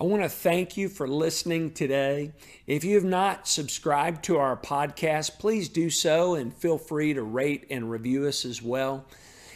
I want to thank you for listening today. If you have not subscribed to our podcast, please do so and feel free to rate and review us as well.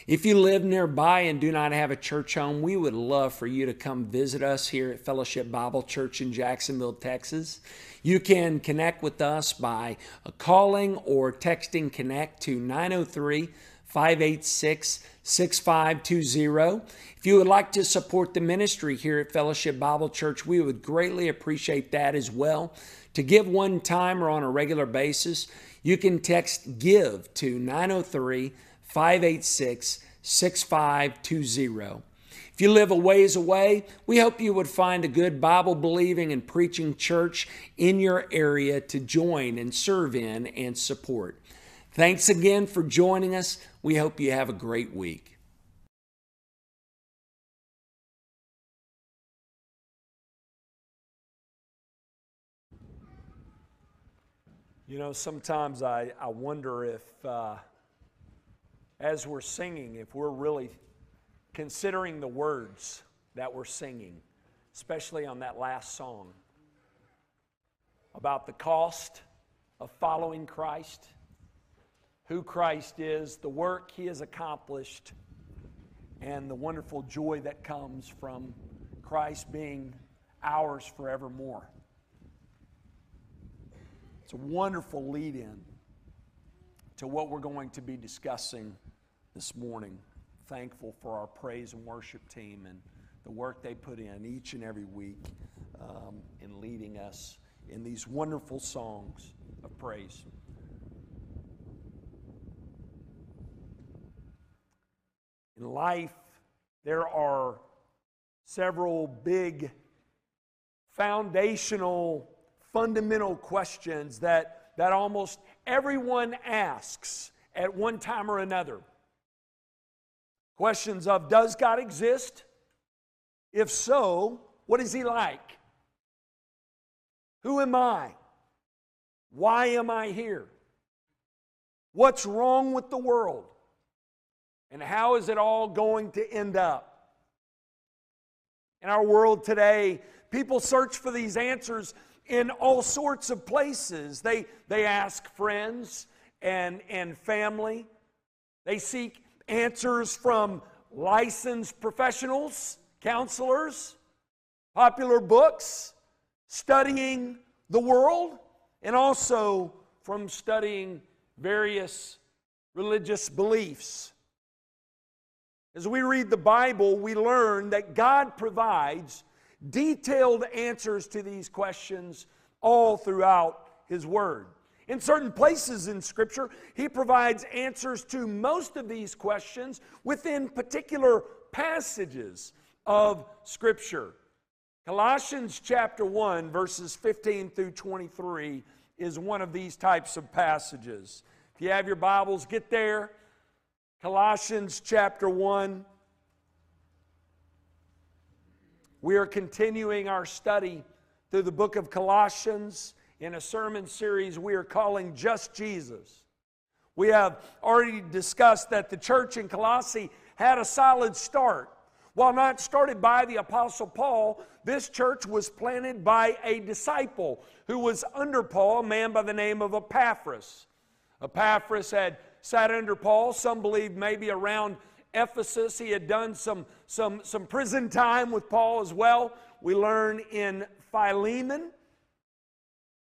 If you live nearby and do not have a church home, we would love for you to come visit us here at Fellowship Bible Church in Jacksonville, Texas. You can connect with us by calling or texting connect to 903 586 6520. If you would like to support the ministry here at Fellowship Bible Church, we would greatly appreciate that as well. To give one time or on a regular basis, you can text GIVE to 903 586 6520. If you live a ways away, we hope you would find a good Bible believing and preaching church in your area to join and serve in and support. Thanks again for joining us. We hope you have a great week. You know, sometimes I, I wonder if, uh, as we're singing, if we're really considering the words that we're singing, especially on that last song about the cost of following Christ who Christ is, the work he has accomplished, and the wonderful joy that comes from Christ being ours forevermore. It's a wonderful lead in to what we're going to be discussing this morning. Thankful for our praise and worship team and the work they put in each and every week um, in leading us in these wonderful songs of praise. Life, there are several big foundational, fundamental questions that, that almost everyone asks at one time or another. Questions of Does God exist? If so, what is He like? Who am I? Why am I here? What's wrong with the world? And how is it all going to end up? In our world today, people search for these answers in all sorts of places. They, they ask friends and, and family, they seek answers from licensed professionals, counselors, popular books, studying the world, and also from studying various religious beliefs. As we read the Bible, we learn that God provides detailed answers to these questions all throughout His Word. In certain places in Scripture, He provides answers to most of these questions within particular passages of Scripture. Colossians chapter 1, verses 15 through 23 is one of these types of passages. If you have your Bibles, get there. Colossians chapter 1. We are continuing our study through the book of Colossians in a sermon series we are calling Just Jesus. We have already discussed that the church in Colossae had a solid start. While not started by the Apostle Paul, this church was planted by a disciple who was under Paul, a man by the name of Epaphras. Epaphras had sat under Paul. Some believe maybe around Ephesus he had done some, some, some prison time with Paul as well. We learn in Philemon.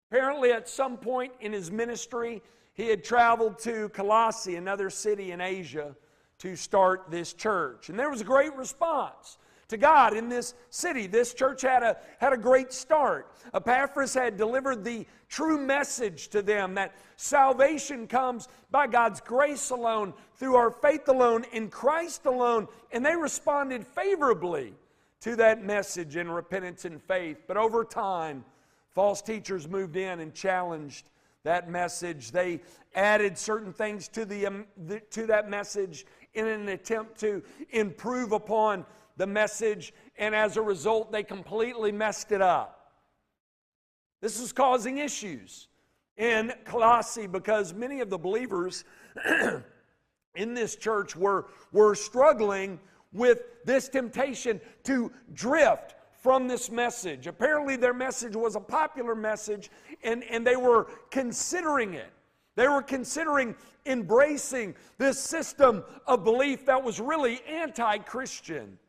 Apparently, at some point in his ministry, he had traveled to Colossae, another city in Asia, to start this church. And there was a great response to God in this city. This church had a, had a great start. Epaphras had delivered the true message to them that salvation comes by God's grace alone, through our faith alone, in Christ alone. And they responded favorably to that message in repentance and faith. But over time, false teachers moved in and challenged that message. They added certain things to, the, um, the, to that message in an attempt to improve upon the message, and as a result, they completely messed it up. This is causing issues in Colossae because many of the believers in this church were, were struggling with this temptation to drift from this message. Apparently, their message was a popular message, and, and they were considering it. They were considering embracing this system of belief that was really anti Christian.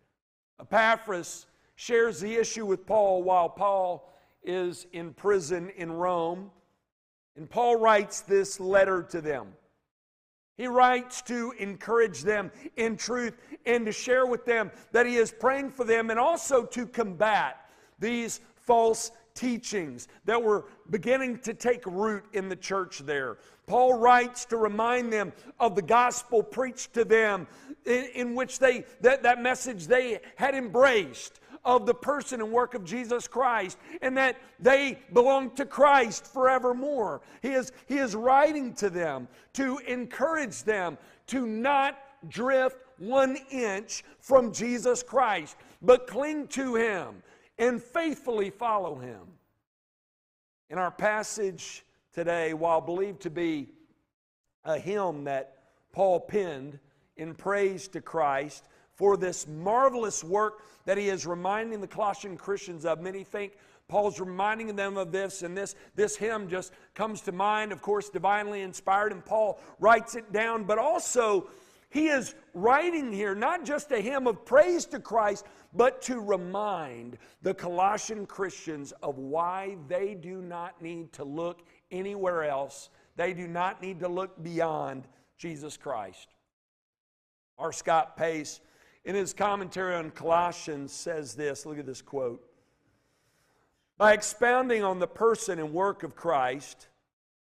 Epaphras shares the issue with Paul while Paul is in prison in Rome. And Paul writes this letter to them. He writes to encourage them in truth and to share with them that he is praying for them and also to combat these false teachings that were beginning to take root in the church there. Paul writes to remind them of the gospel preached to them in, in which they that, that message they had embraced of the person and work of Jesus Christ and that they belong to Christ forevermore. He is, he is writing to them to encourage them to not drift one inch from Jesus Christ, but cling to Him and faithfully follow Him. In our passage today, while believed to be a hymn that Paul penned in praise to Christ, for this marvelous work that he is reminding the Colossian Christians of. Many think Paul's reminding them of this, and this, this hymn just comes to mind, of course, divinely inspired, and Paul writes it down, but also he is writing here not just a hymn of praise to Christ, but to remind the Colossian Christians of why they do not need to look anywhere else. They do not need to look beyond Jesus Christ. R. Scott Pace in his commentary on Colossians says this look at this quote. By expounding on the person and work of Christ,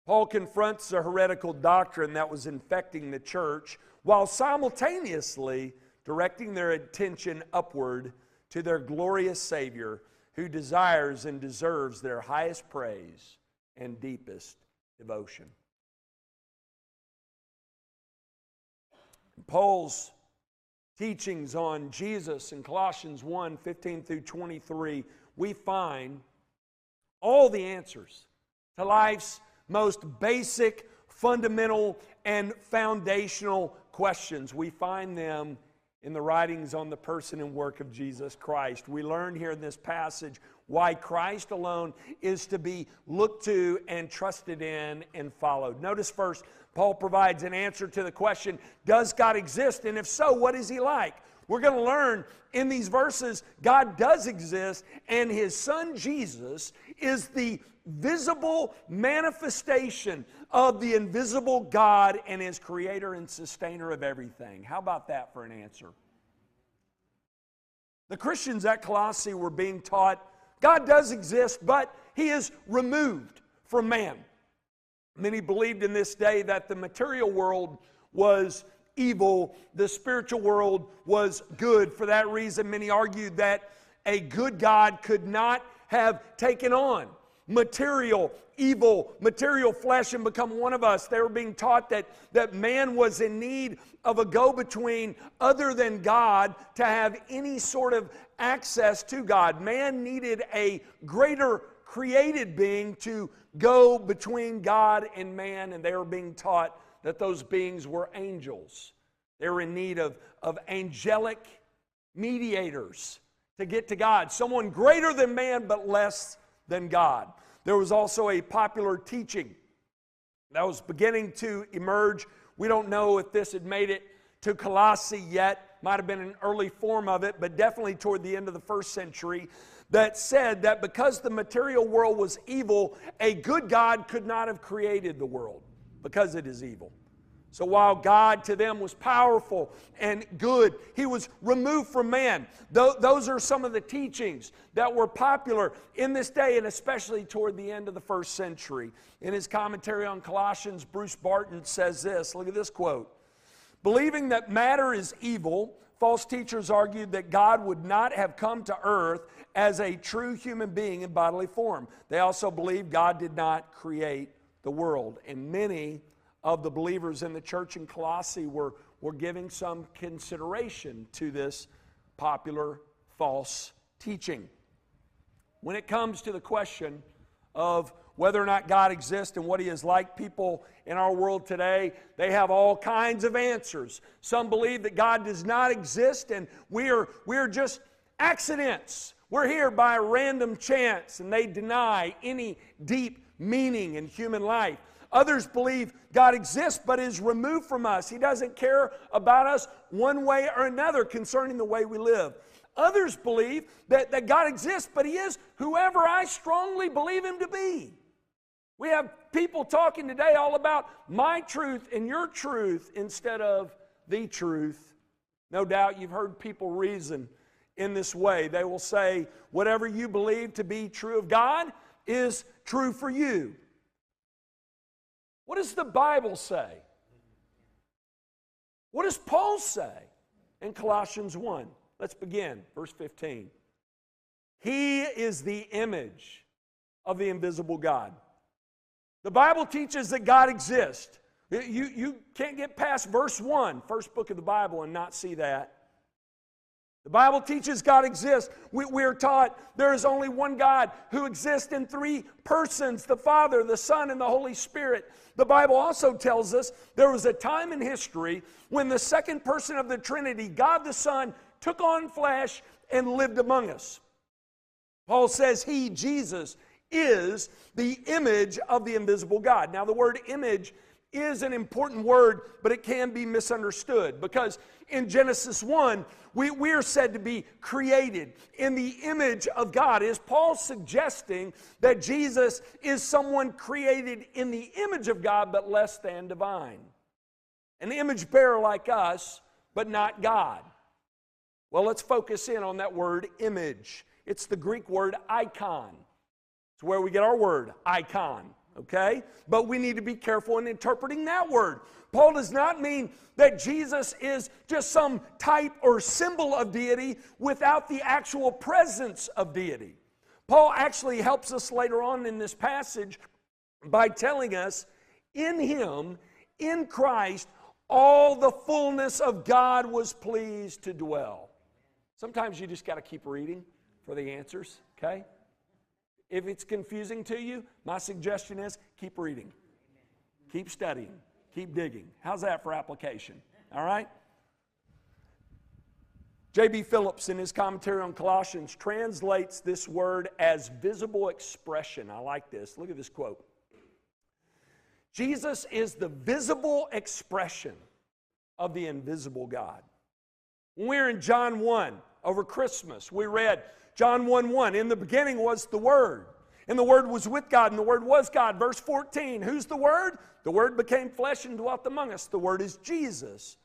Paul confronts a heretical doctrine that was infecting the church while simultaneously directing their attention upward to their glorious Savior who desires and deserves their highest praise and deepest devotion. Paul's teachings on Jesus in Colossians 1 15 through 23, we find all the answers to life's most basic, fundamental, and foundational questions. We find them in the writings on the person and work of Jesus Christ. We learn here in this passage why Christ alone is to be looked to and trusted in and followed. Notice first, Paul provides an answer to the question Does God exist? And if so, what is he like? We're going to learn in these verses God does exist, and his son Jesus is the visible manifestation of the invisible God and his creator and sustainer of everything. How about that for an answer? The Christians at Colossae were being taught God does exist, but he is removed from man. Many believed in this day that the material world was evil, the spiritual world was good. For that reason, many argued that a good God could not have taken on material evil, material flesh, and become one of us. They were being taught that, that man was in need of a go between other than God to have any sort of access to God. Man needed a greater created being to go between God and man, and they were being taught that those beings were angels. They were in need of, of angelic mediators to get to God, someone greater than man but less than God. There was also a popular teaching that was beginning to emerge. We don't know if this had made it to Colossae yet, might have been an early form of it, but definitely toward the end of the first century that said that because the material world was evil, a good God could not have created the world because it is evil. So while God to them was powerful and good, he was removed from man. those are some of the teachings that were popular in this day and especially toward the end of the first century. In his commentary on Colossians, Bruce Barton says this look at this quote Believing that matter is evil, false teachers argued that God would not have come to earth as a true human being in bodily form. They also believed God did not create the world. And many of the believers in the church in Colossae were, were giving some consideration to this popular false teaching. When it comes to the question of whether or not God exists and what He is like, people in our world today, they have all kinds of answers. Some believe that God does not exist and we are, we are just accidents We're here by random chance, and they deny any deep meaning in human life. Others believe God exists but is removed from us. He doesn't care about us one way or another concerning the way we live. Others believe that, that God exists, but He is whoever I strongly believe Him to be. We have people talking today all about my truth and your truth instead of the truth. No doubt you've heard people reason in this way. They will say, whatever you believe to be true of God is true for you. What does the Bible say? What does Paul say in Colossians 1? Let's begin, verse 15. He is the image of the invisible God. The Bible teaches that God exists. You, you can't get past verse 1, first book of the Bible, and not see that. The Bible teaches God exists. We, we, are taught there is only one God who exists in three persons the Father, the Son, and the Holy Spirit. The Bible also tells us there was a time in history when the second person of the Trinity, God the Son, took on flesh and lived among us. Paul says he, Jesus, is the image of the invisible God. Now, the word image is an important word, but it can be misunderstood because in Genesis 1, we, we are said to be created in the image of God. Is Paul suggesting that Jesus is someone created in the image of God but less than divine? An image bearer like us, but not God. Well, let's focus in on that word image. It's the Greek word icon. It's where we get our word icon okay? But we need to be careful in interpreting that word. Paul does not mean that Jesus is just some type or symbol of deity without the actual presence of deity. Paul actually helps us later on in this passage by telling us in him, in Christ, all the fullness of God was pleased to dwell. Sometimes you just got to keep reading for the answers, okay? If it's confusing to you, my suggestion is keep reading, keep studying, keep digging. How's that for application? All right? J.B. Phillips, in his commentary on Colossians, translates this word as visible expression. I like this. Look at this quote Jesus is the visible expression of the invisible God. When we are in John 1 over Christmas, we read, John 1 1. In the beginning was the Word, and the Word was with God, and the Word was God. Verse 14. Who's the Word? The Word became flesh and dwelt among us. The Word is Jesus.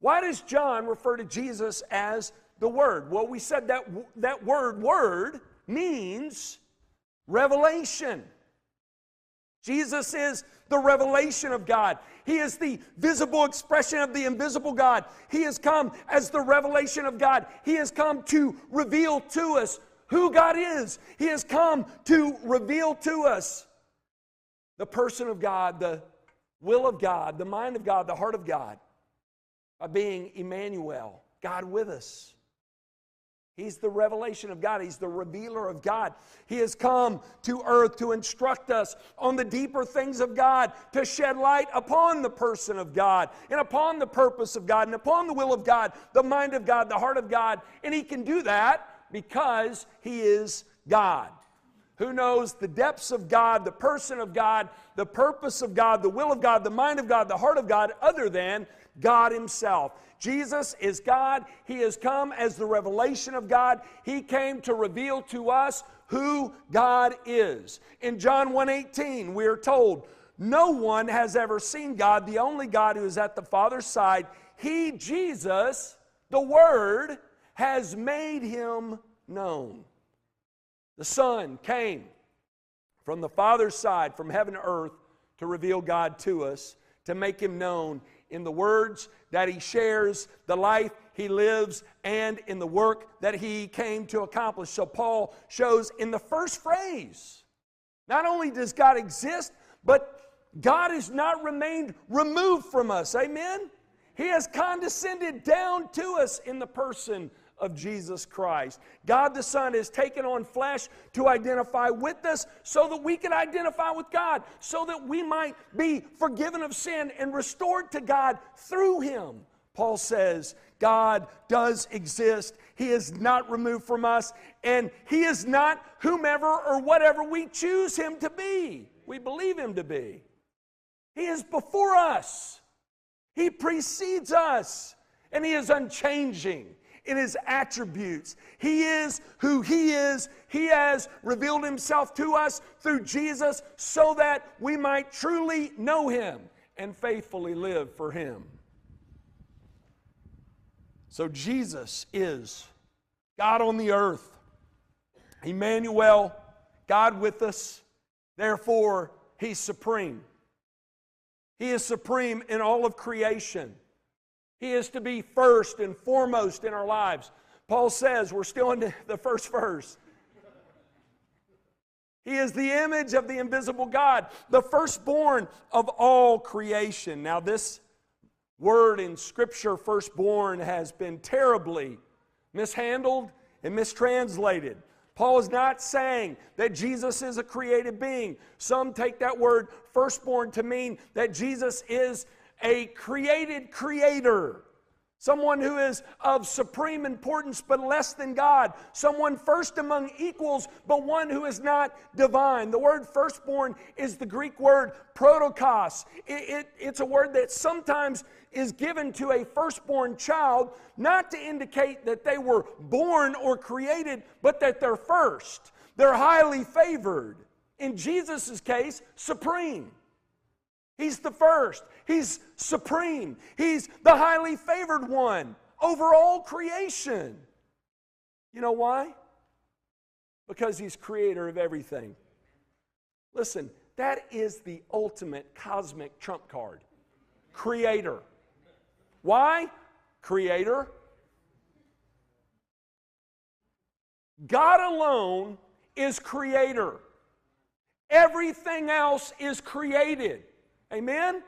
Why does John refer to Jesus as the Word? Well, we said that that word, word, means revelation. Jesus is the revelation of God. He is the visible expression of the invisible God. He has come as the revelation of God. He has come to reveal to us who God is. He has come to reveal to us the person of God, the will of God, the mind of God, the heart of God, by being Emmanuel, God with us. He's the revelation of God. He's the revealer of God. He has come to earth to instruct us on the deeper things of God, to shed light upon the person of God, and upon the purpose of God, and upon the will of God, the mind of God, the heart of God. And He can do that because He is God. Who knows the depths of God, the person of God, the purpose of God, the will of God, the mind of God, the heart of God, other than God Himself? Jesus is God. He has come as the revelation of God. He came to reveal to us who God is. In John 1:18, we are told, "No one has ever seen God, the only God who is at the Father's side. He, Jesus, the Word, has made him known." The Son came from the Father's side, from heaven to earth, to reveal God to us, to make him known in the words that he shares, the life he lives, and in the work that he came to accomplish. So, Paul shows in the first phrase not only does God exist, but God has not remained removed from us. Amen? He has condescended down to us in the person of Jesus Christ. God the Son has taken on flesh to identify with us so that we can identify with God, so that we might be forgiven of sin and restored to God through Him. Paul says, God does exist. He is not removed from us, and He is not whomever or whatever we choose Him to be. We believe Him to be. He is before us, He precedes us, and He is unchanging in his attributes. He is who he is. He has revealed himself to us through Jesus so that we might truly know him and faithfully live for him. So Jesus is God on the earth, Emmanuel, God with us. Therefore, he's supreme. He is supreme in all of creation. He is to be first and foremost in our lives. Paul says, we're still in the first verse. He is the image of the invisible God, the firstborn of all creation. Now, this word in Scripture, firstborn, has been terribly mishandled and mistranslated. Paul is not saying that Jesus is a created being. Some take that word firstborn to mean that Jesus is a created creator, someone who is of supreme importance but less than God, someone first among equals but one who is not divine. The word firstborn is the Greek word prototokos. It, it, it's a word that sometimes is given to a firstborn child, not to indicate that they were born or created, but that they're first. They're highly favored. In Jesus' case, supreme. He's the first. He's supreme. He's the highly favored one over all creation. You know why? Because he's creator of everything. Listen, that is the ultimate cosmic trump card. Creator. Why? Creator. God alone is creator. Everything else is created. Amen?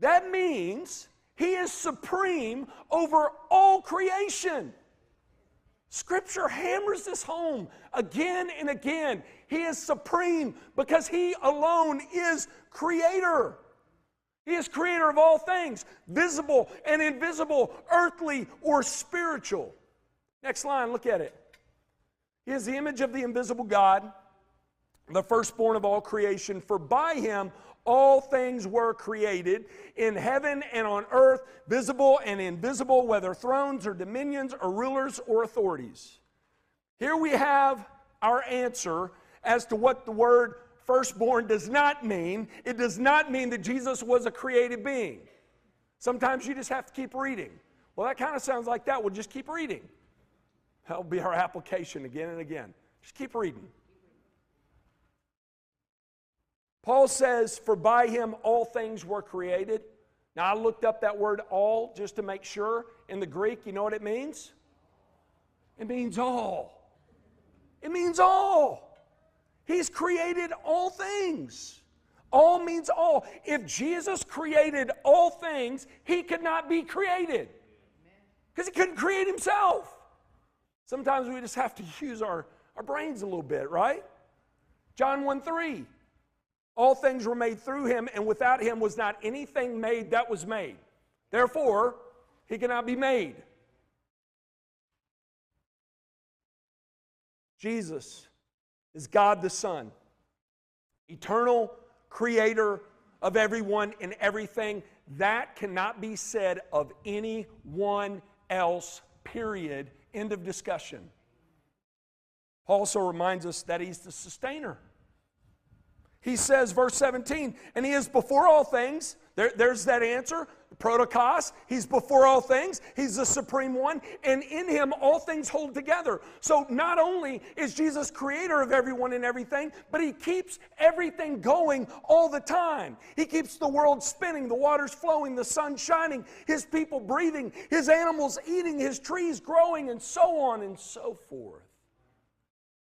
That means he is supreme over all creation. Scripture hammers this home again and again. He is supreme because he alone is creator. He is creator of all things, visible and invisible, earthly or spiritual. Next line, look at it. He is the image of the invisible God, the firstborn of all creation, for by him all things were created in heaven and on earth, visible and invisible, whether thrones or dominions or rulers or authorities. Here we have our answer as to what the word firstborn does not mean. It does not mean that Jesus was a created being. Sometimes you just have to keep reading. Well, that kind of sounds like that. We'll just keep reading. That'll be our application again and again. Just keep reading. Paul says, For by him all things were created. Now, I looked up that word all just to make sure. In the Greek, you know what it means? It means all. It means all. He's created all things. All means all. If Jesus created all things, he could not be created because he couldn't create himself. Sometimes we just have to use our, our brains a little bit, right? John 1 3. All things were made through him, and without him was not anything made that was made. Therefore, he cannot be made. Jesus is God the Son, eternal creator of everyone and everything. That cannot be said of anyone else, period. End of discussion. Paul also reminds us that he's the sustainer. He says, verse 17, and he is before all things. There, there's that answer. Prototokos, he's before all things. He's the supreme one. And in him, all things hold together. So not only is Jesus creator of everyone and everything, but he keeps everything going all the time. He keeps the world spinning, the waters flowing, the sun shining, his people breathing, his animals eating, his trees growing, and so on and so forth.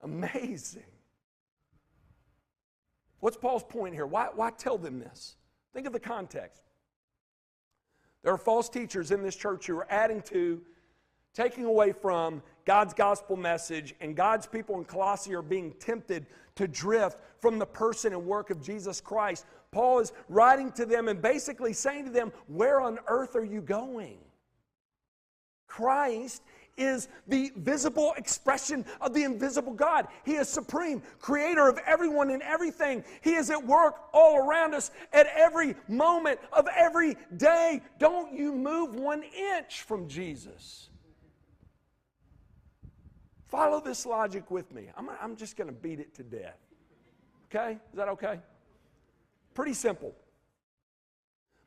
Amazing. What's Paul's point here? Why, why tell them this? Think of the context. There are false teachers in this church who are adding to, taking away from God's gospel message, and God's people in Colossae are being tempted to drift from the person and work of Jesus Christ. Paul is writing to them and basically saying to them, Where on earth are you going? Christ is the visible expression of the invisible God. He is supreme, creator of everyone and everything. He is at work all around us at every moment of every day. Don't you move one inch from Jesus. Follow this logic with me. I'm, I'm just going to beat it to death. Okay? Is that okay? Pretty simple.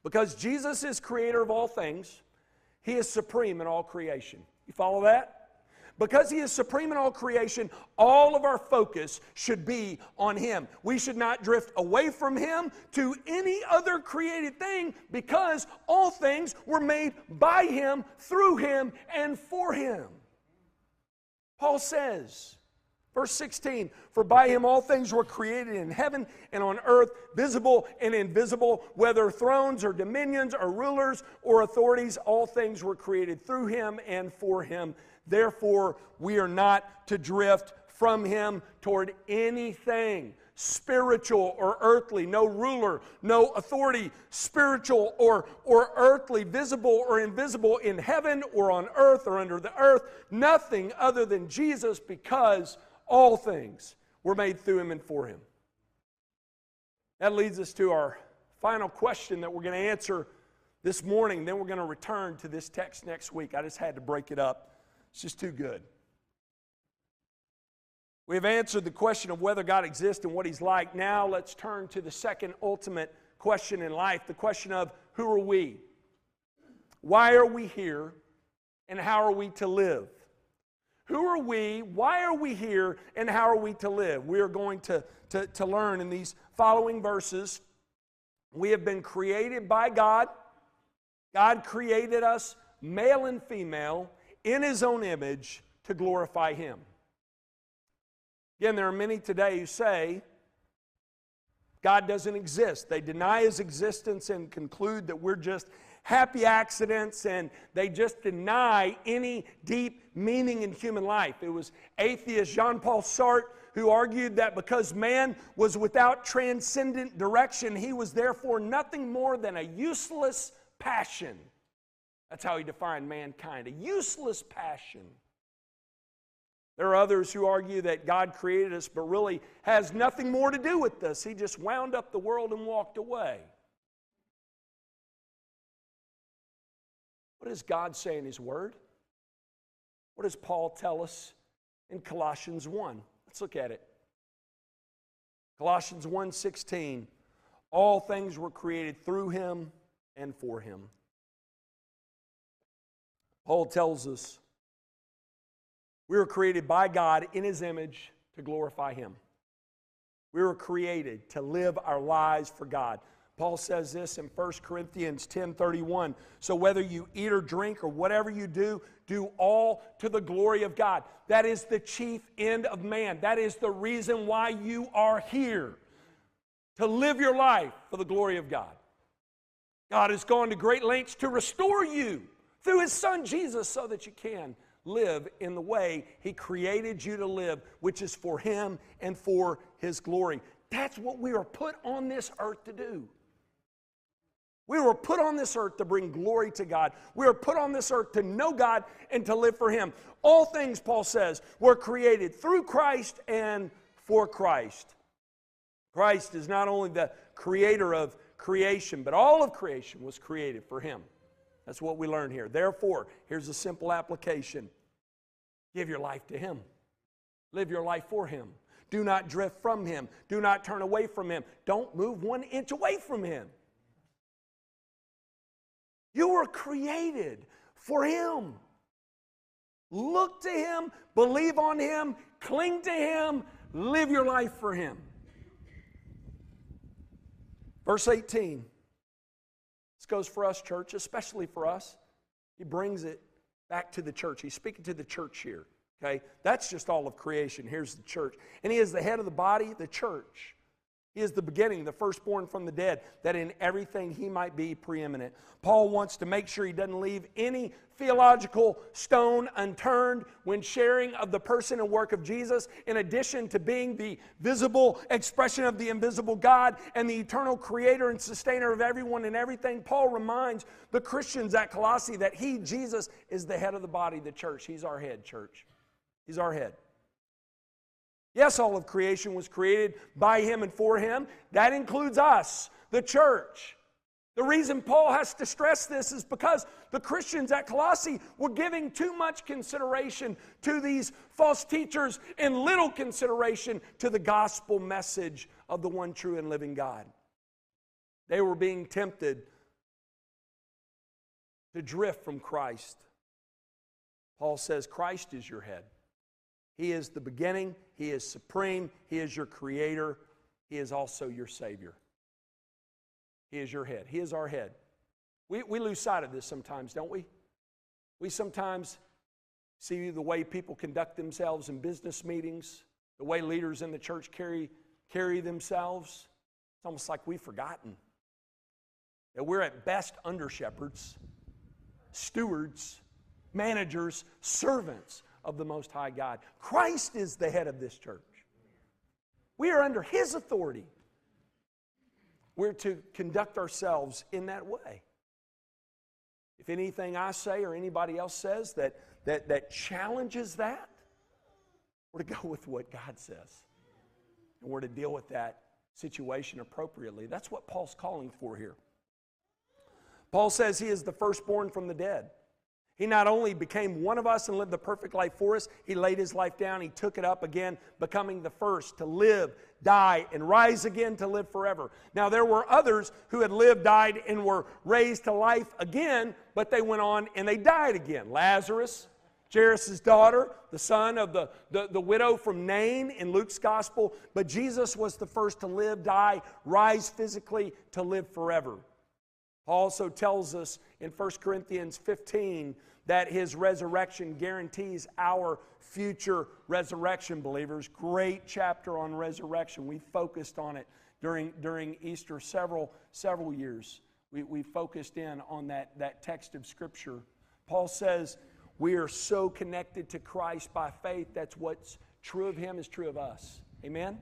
Because Jesus is creator of all things, he is supreme in all creation. You follow that? Because he is supreme in all creation, all of our focus should be on him. We should not drift away from him to any other created thing because all things were made by him, through him, and for him. Paul says, Verse 16, for by him all things were created in heaven and on earth, visible and invisible, whether thrones or dominions or rulers or authorities, all things were created through him and for him. Therefore, we are not to drift from him toward anything spiritual or earthly, no ruler, no authority, spiritual or, or earthly, visible or invisible, in heaven or on earth or under the earth, nothing other than Jesus because all things were made through him and for him. That leads us to our final question that we're going to answer this morning. Then we're going to return to this text next week. I just had to break it up. It's just too good. We have answered the question of whether God exists and what He's like. Now let's turn to the second ultimate question in life the question of who are we? Why are we here? And how are we to live? Who are we? Why are we here? And how are we to live? We are going to, to, to learn in these following verses. We have been created by God. God created us, male and female, in his own image to glorify him. Again, there are many today who say God doesn't exist. They deny his existence and conclude that we're just happy accidents and they just deny any deep meaning in human life. It was atheist Jean Paul Sartre who argued that because man was without transcendent direction, he was therefore nothing more than a useless passion. That's how he defined mankind a useless passion. There are others who argue that God created us but really has nothing more to do with us. He just wound up the world and walked away. What does God say in His Word? What does Paul tell us in Colossians 1? Let's look at it. Colossians 1:16 All things were created through him and for him. Paul tells us we were created by God in His image to glorify Him. We were created to live our lives for God. Paul says this in 1 Corinthians 10:31. So whether you eat or drink or whatever you do, do all to the glory of God. That is the chief end of man. That is the reason why you are here. To live your life for the glory of God. God has gone to great lengths to restore you through his son Jesus so that you can live in the way he created you to live, which is for him and for his glory. That's what we are put on this earth to do. We were put on this earth to bring glory to God. We were put on this earth to know God and to live for Him. All things, Paul says, were created through Christ and for Christ. Christ is not only the creator of creation, but all of creation was created for Him. That's what we learn here. Therefore, here's a simple application give your life to Him, live your life for Him. Do not drift from Him, do not turn away from Him, don't move one inch away from Him. You were created for Him. Look to Him, believe on Him, cling to Him, live your life for Him. Verse 18. This goes for us, church, especially for us. He brings it back to the church. He's speaking to the church here. Okay? That's just all of creation. Here's the church. And he is the head of the body, the church. He is the beginning, the firstborn from the dead, that in everything he might be preeminent. Paul wants to make sure he doesn't leave any theological stone unturned when sharing of the person and work of Jesus, in addition to being the visible expression of the invisible God and the eternal creator and sustainer of everyone and everything. Paul reminds the Christians at Colossae that he, Jesus, is the head of the body, the church. He's our head, church. He's our head. Yes, all of creation was created by Him and for Him. That includes us, the church. The reason Paul has to stress this is because the Christians at Colossae were giving too much consideration to these false teachers and little consideration to the gospel message of the one true and living God. They were being tempted to drift from Christ. Paul says, Christ is your head. He is the beginning, He is supreme, He is your creator, He is also your Savior. He is your head, He is our head. We, we lose sight of this sometimes, don't we? We sometimes see the way people conduct themselves in business meetings, the way leaders in the church carry, carry themselves. It's almost like we've forgotten that we're at best under shepherds, stewards, managers, servants of the Most High God. Christ is the head of this church. We are under His authority. We're to conduct ourselves in that way. If anything I say or anybody else says that, that, that challenges that, we're to go with what God says. And we're to deal with that situation appropriately. That's what Paul's calling for here. Paul says he is the firstborn from the dead. He not only became one of us and lived the perfect life for us, he laid his life down, he took it up again, becoming the first to live, die, and rise again to live forever. Now, there were others who had lived, died, and were raised to life again, but they went on and they died again. Lazarus, Jairus' daughter, the son of the, the, the, widow from Nain in Luke's gospel, but Jesus was the first to live, die, rise physically, to live forever. Paul also tells us in 1 Corinthians 15 that his resurrection guarantees our future resurrection, believers. Great chapter on resurrection. We focused on it during, during Easter several, several years. We, we focused in on that, that text of Scripture. Paul says, We are so connected to Christ by faith, that's what's true of him is true of us. Amen?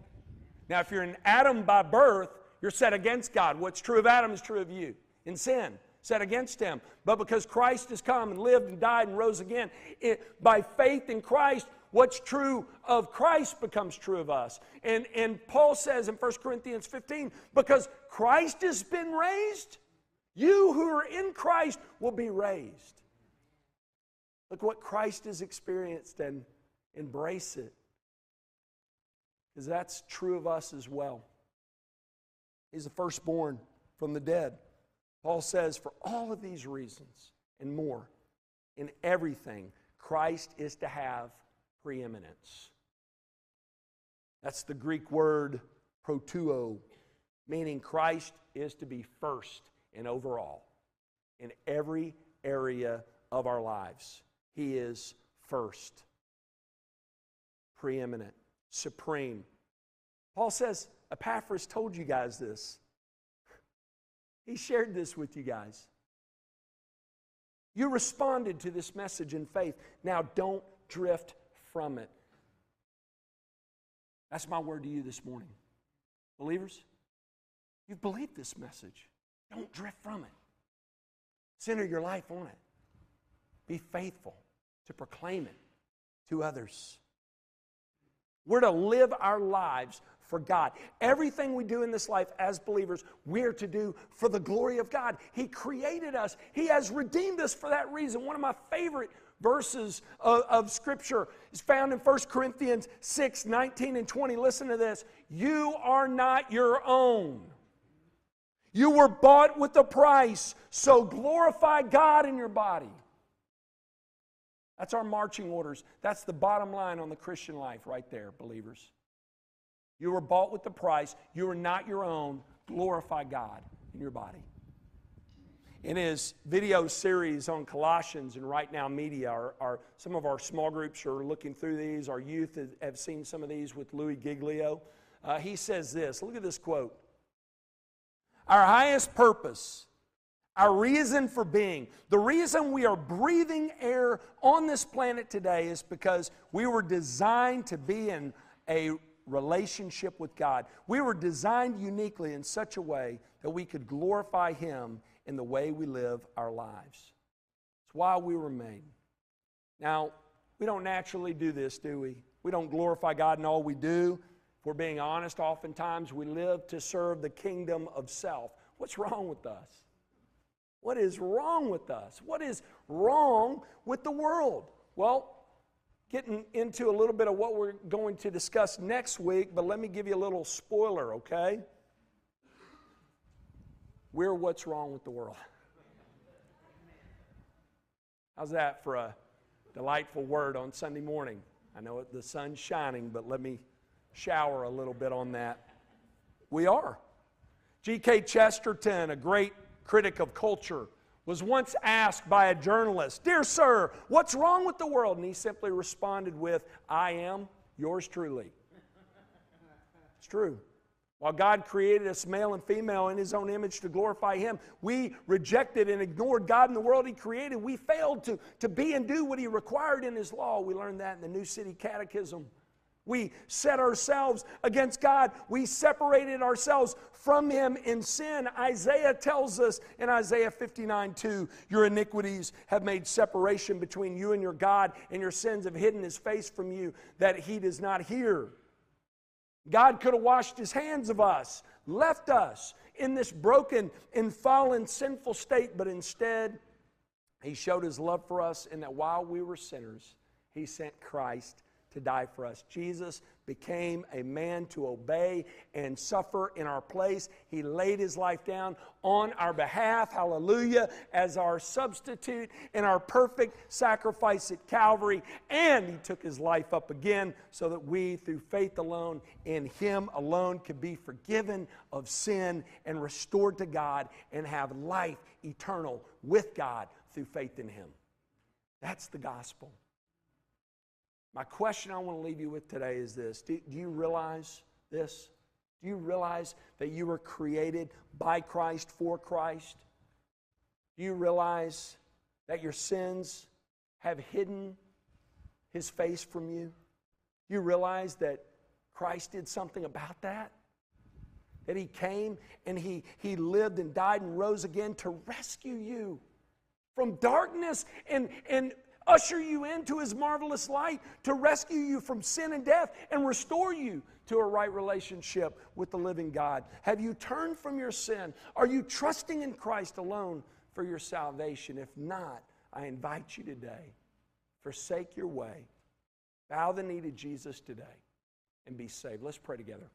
Now, if you're an Adam by birth, you're set against God. What's true of Adam is true of you in sin, set against him. But because Christ has come and lived and died and rose again, it, by faith in Christ, what's true of Christ becomes true of us. And, and Paul says in 1 Corinthians 15, because Christ has been raised, you who are in Christ will be raised. Look what Christ has experienced and embrace it. Because that's true of us as well. He's the firstborn from the dead. Paul says, for all of these reasons and more, in everything, Christ is to have preeminence. That's the Greek word proteuo, meaning Christ is to be first and overall in every area of our lives. He is first, preeminent, supreme. Paul says, Epaphras told you guys this. He shared this with you guys. You responded to this message in faith. Now don't drift from it. That's my word to you this morning. Believers, you've believed this message. Don't drift from it. Center your life on it. Be faithful to proclaim it to others. We're to live our lives for God. Everything we do in this life as believers, we're to do for the glory of God. He created us, He has redeemed us for that reason. One of my favorite verses of, of, Scripture is found in 1 Corinthians 6 19 and 20. Listen to this. You are not your own. You were bought with a price, so glorify God in your body. That's our marching orders. That's the bottom line on the Christian life, right there, believers. You were bought with the price. You are not your own. Glorify God in your body. In his video series on Colossians and Right Now Media, our, our, some of our small groups are looking through these. Our youth have seen some of these with Louie Giglio. uh, he says this look at this quote. Our highest purpose, our reason for being, the reason we are breathing air on this planet today is because we were designed to be in a relationship with God. We were designed uniquely in such a way that we could glorify Him in the way we live our lives. It's why we were made. Now, we don't naturally do this, do we? We don't glorify God in all we do. If we're being honest, oftentimes we live to serve the kingdom of self. What's wrong with us? What is wrong with us? What is wrong with the world? Well, getting into a little bit of what we're going to discuss next week, but let me give you a little spoiler, okay? We're what's wrong with the world. How's that for a delightful word on Sunday morning? I know the sun's shining, but let me shower a little bit on that. We are. G.K. Chesterton, a great critic of culture, was once asked by a journalist, Dear sir, what's wrong with the world? And he simply responded with, I am yours truly. It's true. While God created us male and female in His own image to glorify Him, we rejected and ignored God and the world He created. We failed to, to be and do what He required in His law. We learned that in the New City Catechism. We set ourselves against God. We separated ourselves from Him in sin. Isaiah tells us in Isaiah 59 2, Your iniquities have made separation between you and your God, and your sins have hidden His face from you that He does not hear. God could have washed his hands of us, left us in this broken and fallen, sinful state, but instead, he showed his love for us in that while we were sinners, he sent Christ to die for us. Jesus became a man to obey and suffer in our place. He laid his life down on our behalf, hallelujah, as our substitute and our perfect sacrifice at Calvary. And he took his life up again so that we, through faith alone, in him alone, could be forgiven of sin and restored to God and have life eternal with God through faith in him. That's the gospel. My question I want to leave you with today is this Do, do you realize this? Do you realize that you were created by Christ for Christ? Do you realize that your sins have hidden his face from you? Do you realize that Christ did something about that? That he came and he, he lived and died and rose again to rescue you from darkness and, and usher you into his marvelous light to rescue you from sin and death and restore you to a right relationship with the living God? Have you turned from your sin? Are you trusting in Christ alone for your salvation? If not, I invite you today, forsake your way, bow the knee to Jesus today, and be saved. Let's pray together.